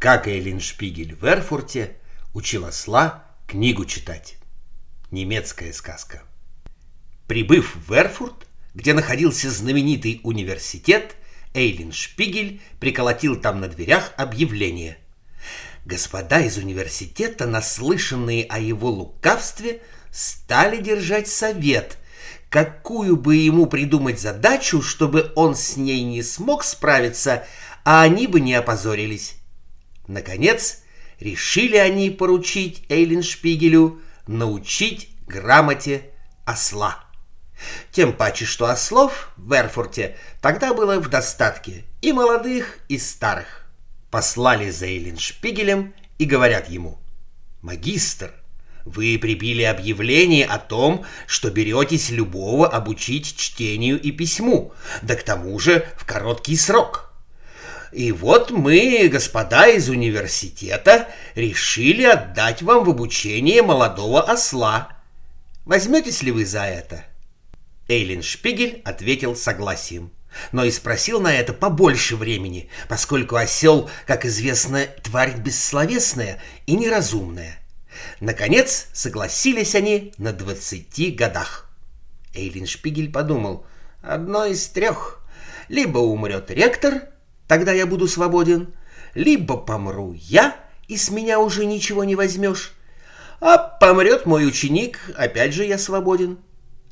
Как Эйлин Шпигель в Эрфурте учил осла книгу читать. Немецкая сказка. Прибыв в Эрфурт, где находился знаменитый университет, Эйлин Шпигель приколотил там на дверях объявление. Господа из университета, наслышанные о его лукавстве, стали держать совет, какую бы ему придумать задачу, чтобы он с ней не смог справиться, а они бы не опозорились. Наконец, решили они поручить Эйлин Шпигелю научить грамоте осла. Тем паче, что ослов в Эрфурте тогда было в достатке и молодых, и старых. Послали за Эйлин Шпигелем и говорят ему, «Магистр, вы прибили объявление о том, что беретесь любого обучить чтению и письму, да к тому же в короткий срок». И вот мы, господа из университета, решили отдать вам в обучение молодого осла. Возьметесь ли вы за это?» Эйлин Шпигель ответил согласием, но и спросил на это побольше времени, поскольку осел, как известно, тварь бессловесная и неразумная. Наконец согласились они на двадцати годах. Эйлин Шпигель подумал, одно из трех. Либо умрет ректор, Тогда я буду свободен. Либо помру я, и с меня уже ничего не возьмешь. А помрет мой ученик, опять же я свободен.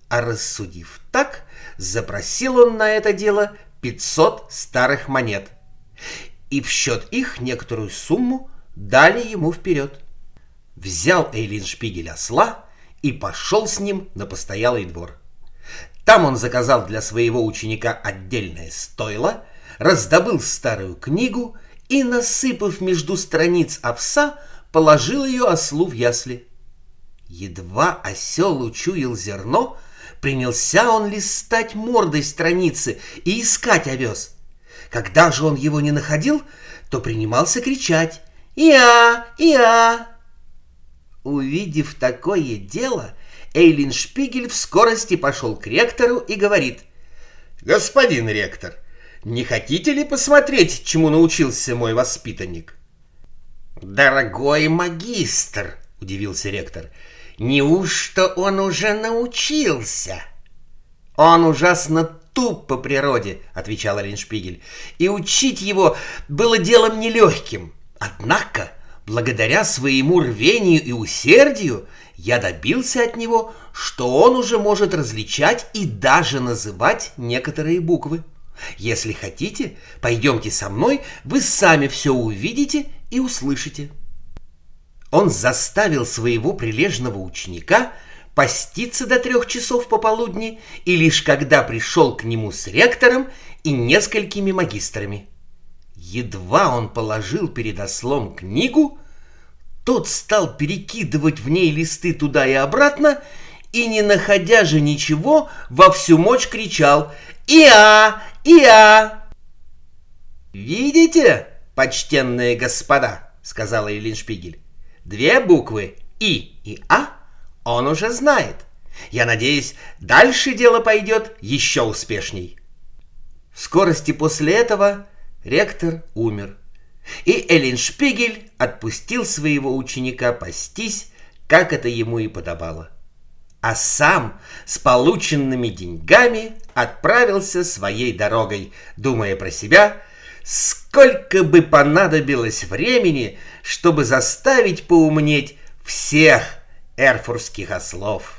А рассудив так, запросил он на это дело 500 старых монет. И в счет их некоторую сумму дали ему вперед. Взял Эйлин Шпигель осла и пошел с ним на постоялый двор. Там он заказал для своего ученика отдельное стойло — раздобыл старую книгу и, насыпав между страниц овса, положил ее ослу в ясли. Едва осел учуял зерно, принялся он листать мордой страницы и искать овес. Когда же он его не находил, то принимался кричать «Иа! Иа!». Увидев такое дело, Эйлин Шпигель в скорости пошел к ректору и говорит «Господин ректор, — не хотите ли посмотреть, чему научился мой воспитанник? Дорогой магистр, удивился ректор, неужто он уже научился? Он ужасно туп по природе, отвечал Риншпигель, и учить его было делом нелегким. Однако, благодаря своему рвению и усердию, я добился от него, что он уже может различать и даже называть некоторые буквы. Если хотите, пойдемте со мной, вы сами все увидите и услышите. Он заставил своего прилежного ученика поститься до трех часов пополудни, и лишь когда пришел к нему с ректором и несколькими магистрами. Едва он положил перед ослом книгу, тот стал перекидывать в ней листы туда и обратно, и, не находя же ничего, во всю мощь кричал «Иа! Иа!» «Видите, почтенные господа?» — сказала Елин Шпигель. «Две буквы «И» и «А» он уже знает. Я надеюсь, дальше дело пойдет еще успешней». В скорости после этого ректор умер, и Эллин Шпигель отпустил своего ученика пастись, как это ему и подобало а сам с полученными деньгами отправился своей дорогой, думая про себя, сколько бы понадобилось времени, чтобы заставить поумнеть всех эрфурских ослов.